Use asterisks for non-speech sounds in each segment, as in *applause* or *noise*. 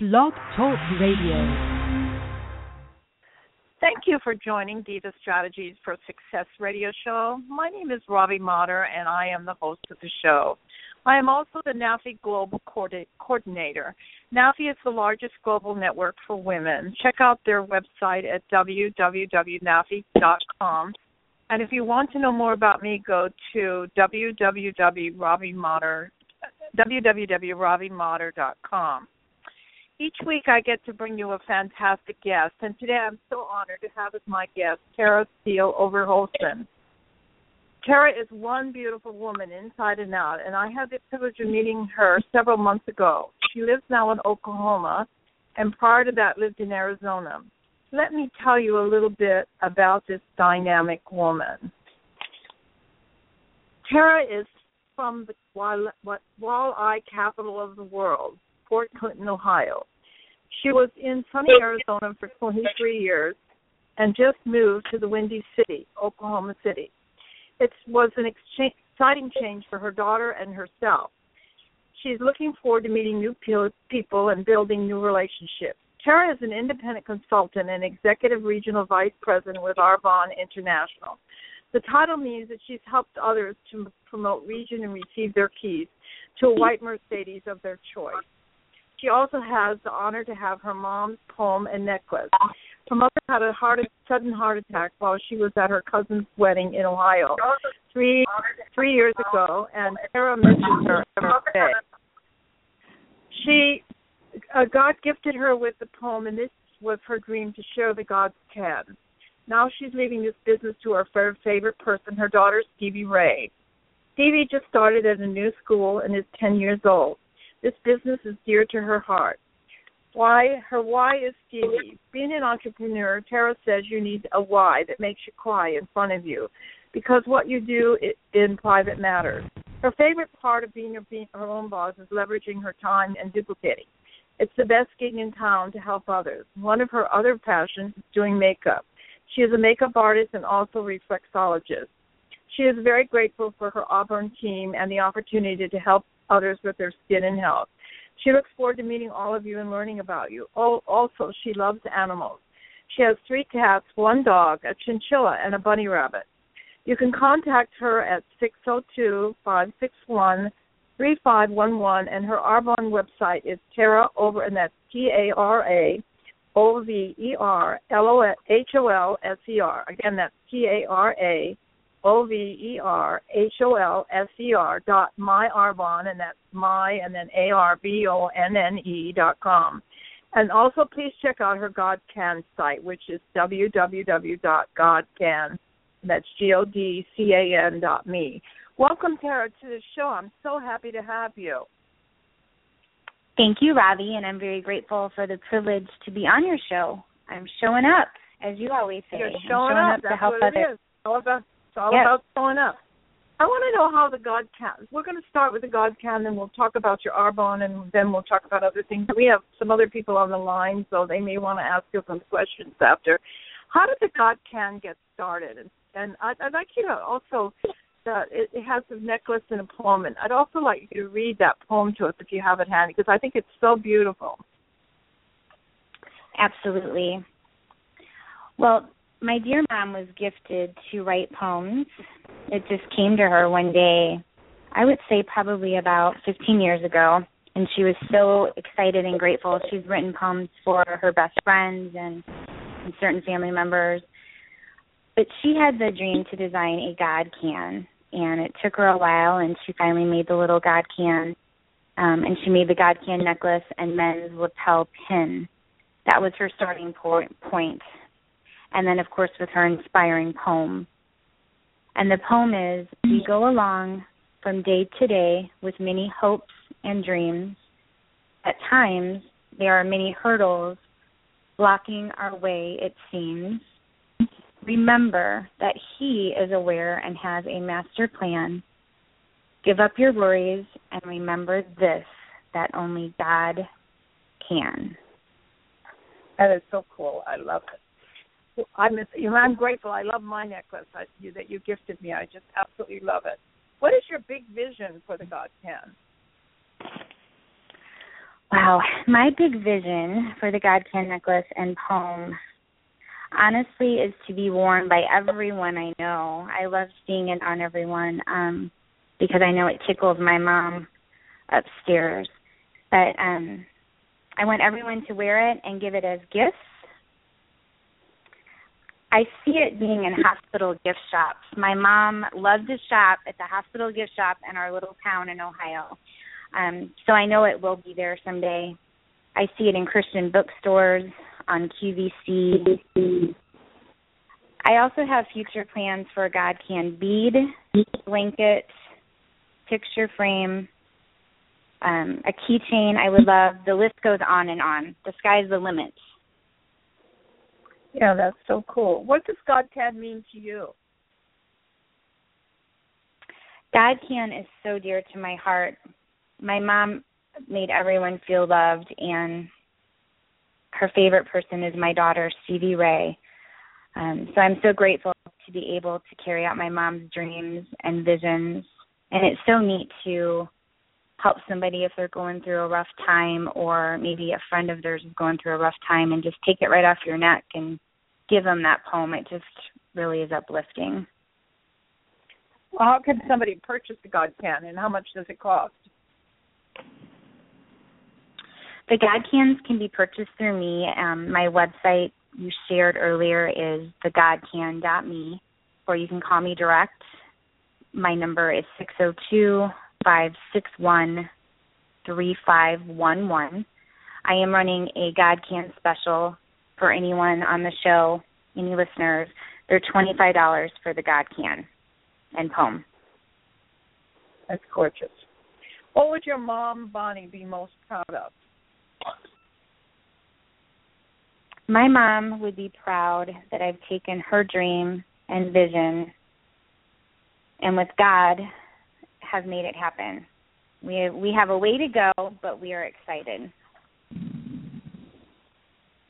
Blog Talk Radio. Thank you for joining Diva Strategies for Success radio show. My name is Robbie Motter, and I am the host of the show. I am also the NAFE Global Coordinator. NAFE is the largest global network for women. Check out their website at www.nafe.com. And if you want to know more about me, go to www.robbiemotter.com. Each week I get to bring you a fantastic guest, and today I'm so honored to have as my guest Tara Steele Overholsen. Tara is one beautiful woman inside and out, and I had the privilege of meeting her several months ago. She lives now in Oklahoma, and prior to that lived in Arizona. Let me tell you a little bit about this dynamic woman. Tara is from the walleye capital of the world, Port Clinton, Ohio. She was in sunny Arizona for 23 years and just moved to the Windy City, Oklahoma City. It was an exchange, exciting change for her daughter and herself. She's looking forward to meeting new people and building new relationships. Tara is an independent consultant and executive regional vice president with Arbonne International. The title means that she's helped others to promote region and receive their keys to a white Mercedes of their choice. She also has the honor to have her mom's poem and necklace. Her mother had a heart sudden heart attack while she was at her cousin's wedding in Ohio three three years ago, and Tara mentions her every day. She uh, God gifted her with the poem, and this was her dream to show the gods can. Now she's leaving this business to her favorite person, her daughter Stevie Rae. Stevie just started at a new school and is 10 years old. This business is dear to her heart. Why? Her why is Stevie. Being an entrepreneur, Tara says you need a why that makes you cry in front of you because what you do in private matters. Her favorite part of being her own boss is leveraging her time and duplicating. It's the best gig in town to help others. One of her other passions is doing makeup. She is a makeup artist and also reflexologist. She is very grateful for her Arbonne team and the opportunity to help others with their skin and health. She looks forward to meeting all of you and learning about you. Oh, also, she loves animals. She has three cats, one dog, a chinchilla, and a bunny rabbit. You can contact her at 602 561 3511, and her Arbonne website is Tara Over, and that's T A R A O V E R L O H O L S E R. Again, that's T A R A O V E R H O L S E R dot my Arbonne, and that's my and then A R B O N N E dot com. And also, please check out her God Can site, which is www.godcan. That's G O D C A N dot me. Welcome, Tara, to the show. I'm so happy to have you. Thank you, Robbie, and I'm very grateful for the privilege to be on your show. I'm showing up, as you always say. You're showing, showing up. up to help others. All about, it's all Yes. about showing up. I want to know how the God can. We're going to start with the God can, then we'll talk about your Arbonne, and then we'll talk about other things. We have some other people on the line, so they may want to ask you some questions after. How did the God can get started? And, and I'd, I'd like you to also. Uh, it, it has a necklace and a poem, and I'd also like you to read that poem to us if you have it handy, because I think it's so beautiful. Absolutely. Well, my dear mom was gifted to write poems. It just came to her one day, I would say probably about 15 years ago, and she was so excited and grateful. She's written poems for her best friends and, and certain family members. But she had the dream to design a God can, and it took her a while, and she finally made the little God can. Um, and she made the God can necklace and men's lapel pin. That was her starting point and then of course with her inspiring poem. And the poem is We go along from day to day with many hopes and dreams. At times there are many hurdles blocking our way, it seems. Remember that He is aware and has a master plan. Give up your worries and remember this that only God can. That is so cool. I love it. I'm you know, I'm grateful. I love my necklace I, you, that you gifted me. I just absolutely love it. What is your big vision for the God Can? Wow, my big vision for the God Can necklace and poem honestly is to be worn by everyone I know. I love seeing it on everyone um because I know it tickles my mom upstairs. But um I want everyone to wear it and give it as gifts. I see it being in hospital gift shops. My mom loved to shop at the hospital gift shop in our little town in Ohio. Um, so I know it will be there someday. I see it in Christian bookstores, on QVC. I also have future plans for a God Can bead, blanket, picture frame, um, a keychain I would love. The list goes on and on. The sky's the limit. Yeah, that's so cool. What does God Can mean to you? God Can is so dear to my heart. My mom made everyone feel loved, and her favorite person is my daughter, Stevie Rae. Um, so I'm so grateful to be able to carry out my mom's dreams and visions. And it's so neat to help somebody if they're going through a rough time or maybe a friend of theirs is going through a rough time and just take it right off your neck and give them that poem. It just really is uplifting. Well, how can somebody purchase the God Can and how much does it cost? The God Cans can be purchased through me. Um, my website you shared earlier is thegodcan.me, or you can call me direct. My number is six zero oh two five six one three five one one. I am running a God Can special for anyone on the show, any listeners. They're twenty five dollars for the God Can and poem. That's gorgeous. What would your mom, Bonnie, be most proud of? My mom would be proud that I've taken her dream and vision and with God have made it happen. We we have a way to go, but we are excited.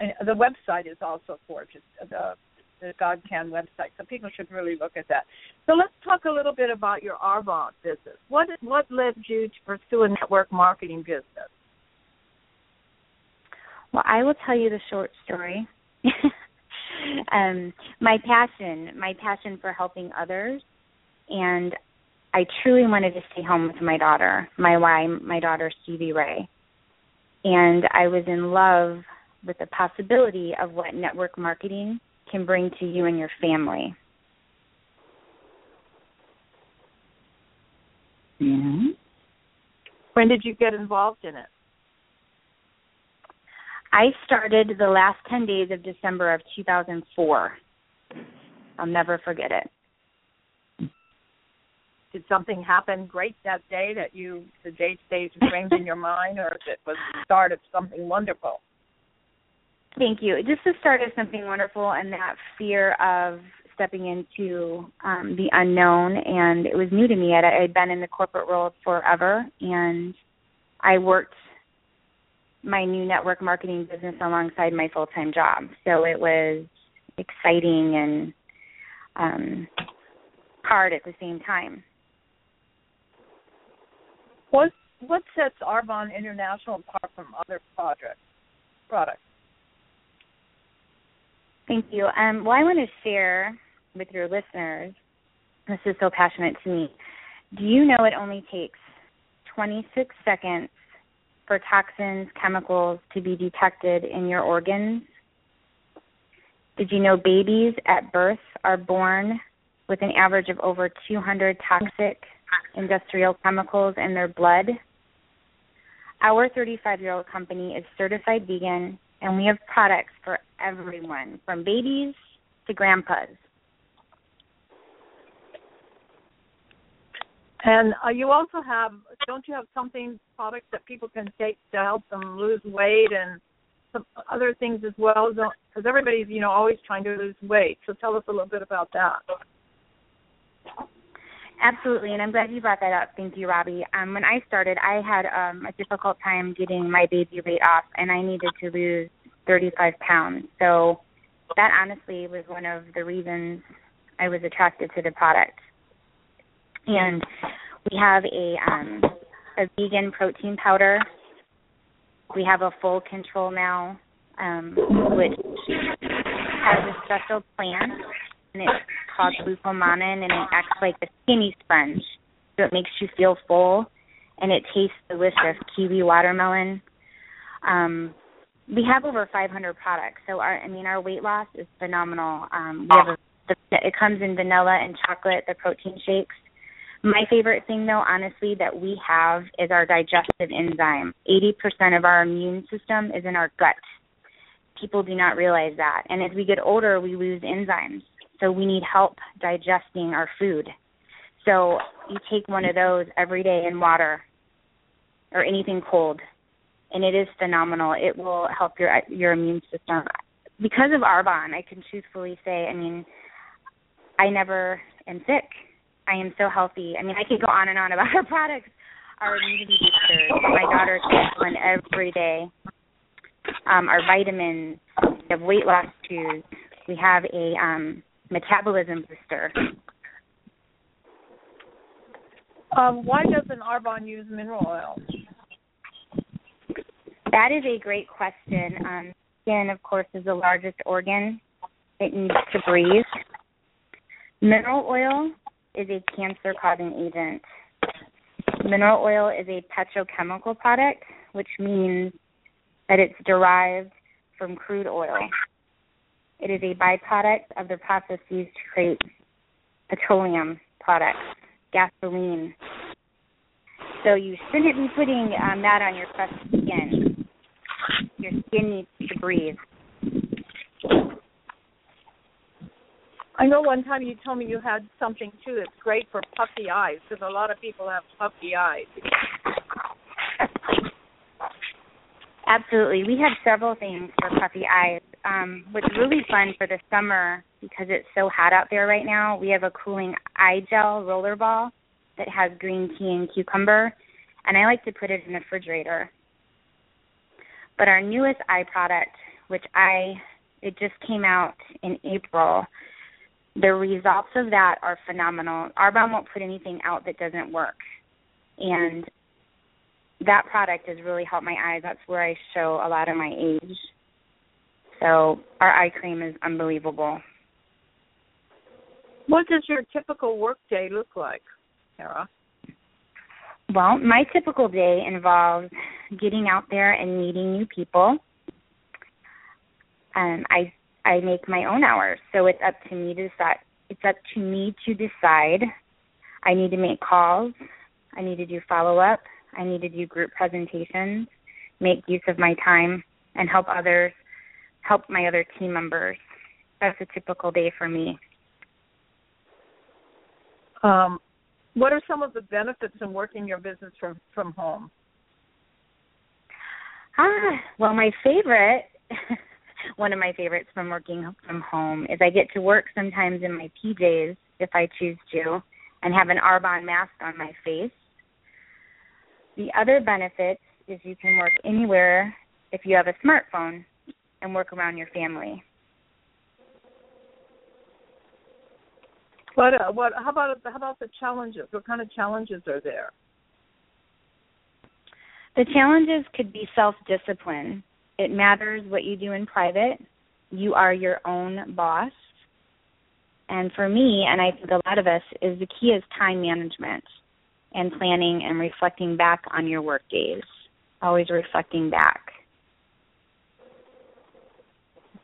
And the website is also gorgeous. The the God Can website, so people should really look at that. So let's talk a little bit about your Arbonne business. What what led you to pursue a network marketing business? Well, I will tell you the short story. *laughs* um, my passion, my passion for helping others, and I truly wanted to stay home with my daughter, my wife, my daughter Stevie Rae, and I was in love with the possibility of what network marketing can bring to you and your family. Mm-hmm. When did you get involved in it? I started the last 10 days of December of 2004. I'll never forget it. Did something happen great that day that you the date stays framed in your mind, or if it was the start of something wonderful? Thank you. Just the start of something wonderful, and that fear of stepping into um, the unknown, and it was new to me. I had been in the corporate world forever, and I worked my new network marketing business alongside my full time job. So it was exciting and um, hard at the same time. What what sets Arbonne International apart from other projects products? Thank you. Um, well, I want to share with your listeners. This is so passionate to me. Do you know it only takes 26 seconds for toxins, chemicals to be detected in your organs? Did you know babies at birth are born with an average of over 200 toxic industrial chemicals in their blood? Our 35 year old company is certified vegan, and we have products for everyone, from babies to grandpas. And uh, you also have, don't you have something products that people can take to help them lose weight and some other things as well? Because everybody's, you know, always trying to lose weight. So tell us a little bit about that. Absolutely, and I'm glad you brought that up. Thank you, Robbie. Um, when I started, I had um, a difficult time getting my baby weight off, and I needed to lose 35 pounds. So that honestly was one of the reasons I was attracted to the product and we have a um, a vegan protein powder We have a full control now, um, which has a special plant, and it's called glucomannan, and it acts like a skinny sponge, so it makes you feel full, and it tastes delicious. Kiwi watermelon. Um, we have over 500 products, so our I mean our weight loss is phenomenal. Um, we have a, the, it comes in vanilla and chocolate, the protein shakes. My favorite thing, though, honestly, that we have is our digestive enzyme. 80% of our immune system is in our gut. People do not realize that. And as we get older, we lose enzymes. So we need help digesting our food. So you take one of those every day in water or anything cold, and it is phenomenal. It will help your your immune system. Because of Arbonne, I can truthfully say, I mean, I never am sick I am so healthy. I mean, I could go on and on about *laughs* our products, our immunity boosters. My daughter takes one every day. Um, our vitamins, we have weight loss tubes. We have a um, metabolism booster. Um, why doesn't Arbonne use mineral oil? That is a great question. Um, skin, of course, is the largest organ. It needs to breathe. Mineral oil is a cancer causing agent. Mineral oil is a petrochemical product, which means that it's derived from crude oil. It is a byproduct of the process used to create petroleum products, gasoline. So you shouldn't be putting um, that on your fresh skin. Your skin needs to breathe. I know one time you told me you had something too that's great for puffy eyes because a lot of people have puffy eyes. Absolutely. We have several things for puffy eyes. Um, what's really fun for the summer, because it's so hot out there right now, we have a cooling eye gel roller ball that has green tea and cucumber, and I like to put it in the refrigerator. But our newest eye product, which I it just came out in April, the results of that are phenomenal. Arbonne won't put anything out that doesn't work. And that product has really helped my eyes. That's where I show a lot of my age. So our eye cream is unbelievable. What does your typical work day look like, Sarah? Well, my typical day involves getting out there and meeting new people. Um, I I make my own hours. So it's up to me to decide. It's up to me to decide. I need to make calls. I need to do follow up. I need to do group presentations, make use of my time, and help others, help my other team members. That's a typical day for me. Um, what are some of the benefits in working your business from from home? Ah, well, my favorite *laughs* one of my favorites from working from home is I get to work sometimes in my PJs if I choose to and have an Arbonne mask on my face. The other benefit is you can work anywhere if you have a smartphone and work around your family. What uh, what how about how about the challenges? What kind of challenges are there? The challenges could be self-discipline it matters what you do in private. You are your own boss. And for me, and I think a lot of us, is the key is time management and planning and reflecting back on your work days. Always reflecting back.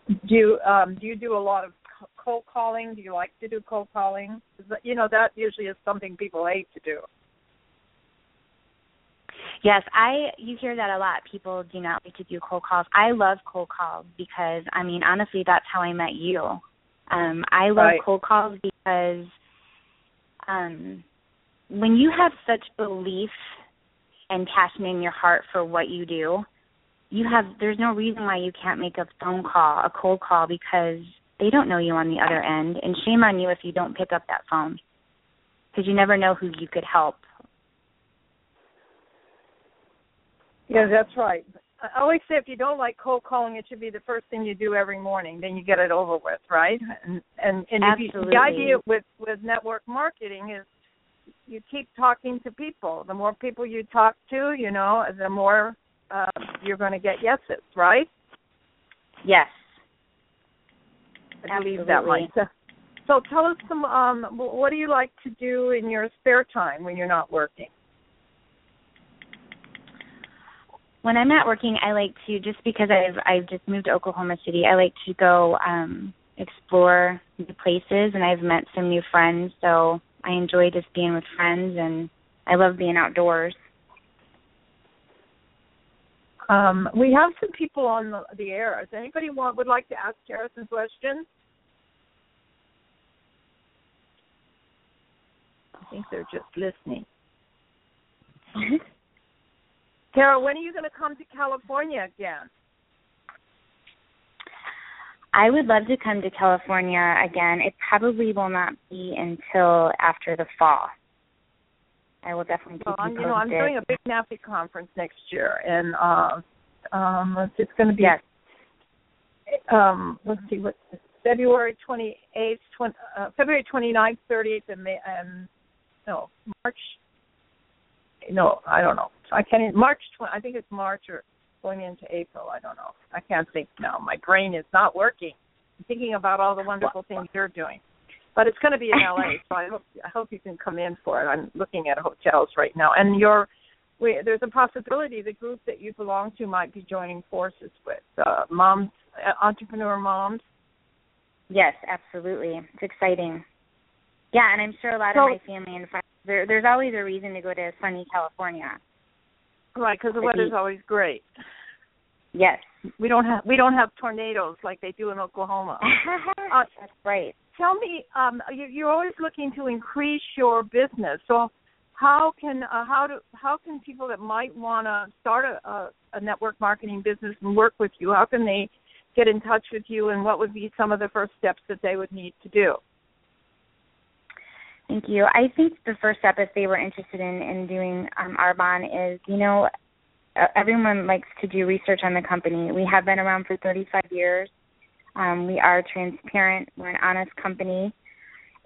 Do you um, do you do a lot of cold calling? Do you like to do cold calling? You know that usually is something people hate to do. Yes, I you hear that a lot. People do not like to do cold calls. I love cold calls because I mean honestly that's how I met you. Um I love right. cold calls because um when you have such belief and passion in your heart for what you do, you have there's no reason why you can't make a phone call, a cold call because they don't know you on the other end and shame on you if you don't pick up that phone. Because you never know who you could help Yeah, that's right. I always say if you don't like cold calling, it should be the first thing you do every morning. Then you get it over with, right? And and and Absolutely. You, the idea with with network marketing is you keep talking to people. The more people you talk to, you know, the more uh, you're going to get yeses, right? Yes. I believe that Absolutely. So, so tell us some. Um, what do you like to do in your spare time when you're not working? When I'm not working, I like to just because I've I've just moved to Oklahoma City. I like to go um explore new places, and I've met some new friends. So I enjoy just being with friends, and I love being outdoors. Um, we have some people on the, the air. Does anybody want would like to ask Tara some questions? I think they're just listening. *laughs* Tara, when are you going to come to California again? I would love to come to California again. It probably will not be until after the fall. I will definitely keep Well, you you know, I'm doing a big NAFE conference next year, and uh, um, it's, it's going to be yes, um, let's see, what? February 28th, 20, uh, February 29th, 30th, and May, and no, March. No, I don't know. I can't. March. 20, I think it's March or going into April. I don't know. I can't think now. My brain is not working. I'm thinking about all the wonderful things you're doing. But it's going to be in LA, *laughs* so I hope I hope you can come in for it. I'm looking at hotels right now, and your we, there's a possibility the group that you belong to might be joining forces with uh, moms, uh, entrepreneur moms. yes, absolutely. It's exciting. Yeah, and I'm sure a lot So- of my family and friends. There, there's always a reason to go to sunny California. Right, because the The weather's heat. always great. Yes. We don't have we don't have tornadoes like they do in Oklahoma. *laughs* Uh, That's right. Tell me, um, you, you're always looking to increase your business. So, how can uh, how do how can people that might want to start a, a, a network marketing business and work with you? How can they get in touch with you, and what would be some of the first steps that they would need to do? Thank you. I think the first step, if they were interested in in doing um, Arbonne, is you know everyone likes to do research on the company. We have been around for 35 years. Um, we are transparent. We're an honest company,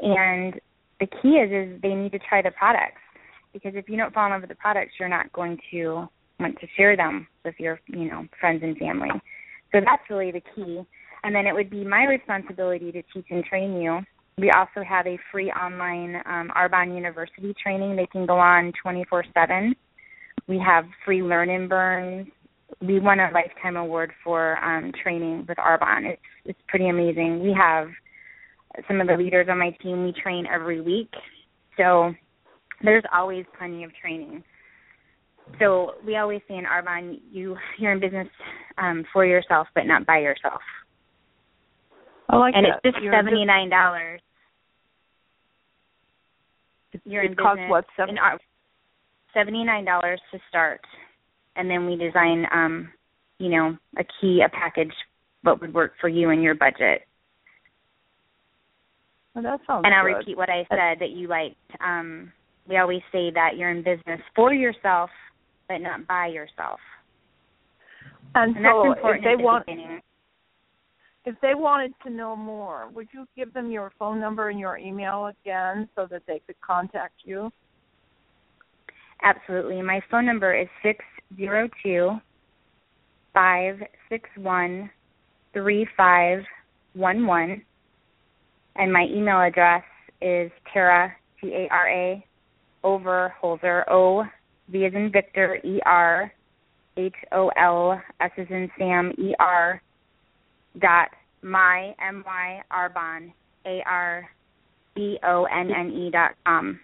and the key is is they need to try the products because if you don't fall in love with the products, you're not going to want to share them with your you know friends and family. So that's really the key. And then it would be my responsibility to teach and train you. We also have a free online um, Arbonne University training they can go on 24 7 we have free learn and burns. We won a lifetime award for um, training with Arbonne. It's it's pretty amazing. We have some of the leaders on my team. We train every week, so there's always plenty of training. So we always say in Arbonne, you you're in business um, for yourself, but not by yourself. I like and that. it's just seventy nine dollars. It, it costs what seven? Ar- $79 to start. And then we design, um, you know, a key, a package, what would work for you and your budget. Well, that sounds and I'll good. repeat what I said that you liked. Um, we always say that you're in business for yourself, but not by yourself. And, and so, if they want, beginning. if they wanted to know more, would you give them your phone number and your email again so that they could contact you? Absolutely. My phone number is six zero two five six one three five one one, and my email address is Tara T A R A Overholser O V as in Victor E R H O L S as in Sam E R dot my M Y Arbonne A R B O N N E dot com.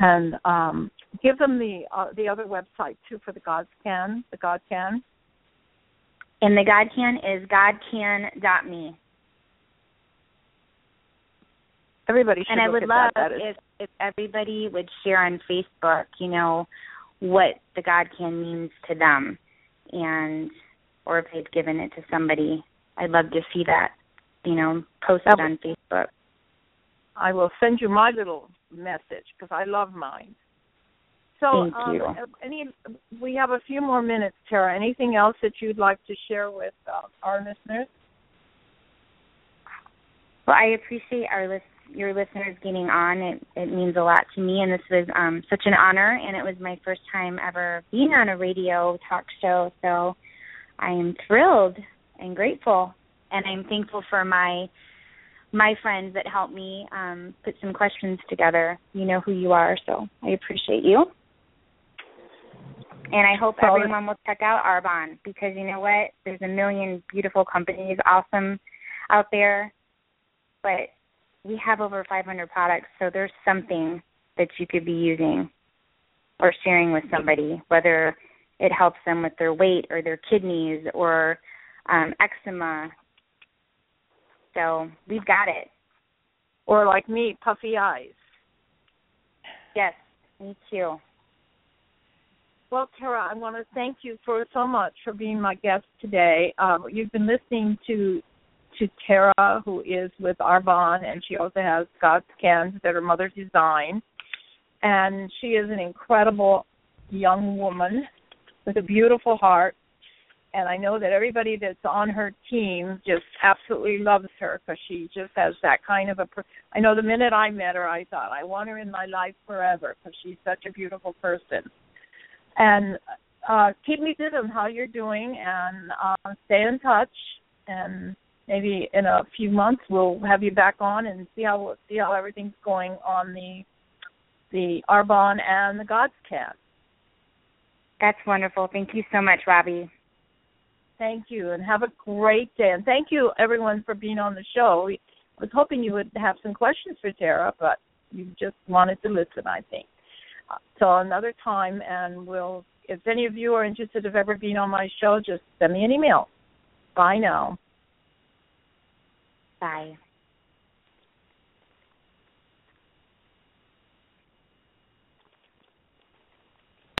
And um, give them the uh, the other website too for the God's Can, the God Can. And the God can is godcan.me. Everybody should And I would love that. If if everybody would share on Facebook, you know, what the God can means to them and or if they've given it to somebody. I'd love to see that, you know, posted on Facebook. I will send you my little message because I love mine. So, Thank um, you. any we have a few more minutes, Tara. Anything else that you'd like to share with uh, our listeners? Well, I appreciate our list, your listeners getting on. It it means a lot to me, and this was um, such an honor. And it was my first time ever being on a radio talk show, so I am thrilled and grateful, and I'm thankful for my my friends that helped me um, put some questions together. You know who you are, so I appreciate you. And I hope everyone will check out Arbonne because you know what? There's a million beautiful companies, awesome out there, but we have over 500 products, so there's something that you could be using or sharing with somebody, whether it helps them with their weight or their kidneys or um, eczema. So we've got it. Or like me, puffy eyes. Yes, me too. Well, Tara, I want to thank you for so much for being my guest today. Um, you've been listening to to Tara, who is with Arbonne, and she also has God's Cans that her mother designed. And she is an incredible young woman with a beautiful heart. And I know that everybody that's on her team just absolutely loves her because she just has that kind of a. I know the minute I met her, I thought I want her in my life forever because she's such a beautiful person. And uh, keep me good on how you're doing, and uh, stay in touch. And maybe in a few months we'll have you back on and see how see how everything's going on the the Arbonne and the God's Cat. That's wonderful. Thank you so much, Robbie. Thank you, and have a great day. And thank you, everyone, for being on the show. I was hoping you would have some questions for Tara, but you just wanted to listen, I think. So another time, and we'll. If any of you are interested of ever being on my show, just send me an email. Bye now. Bye.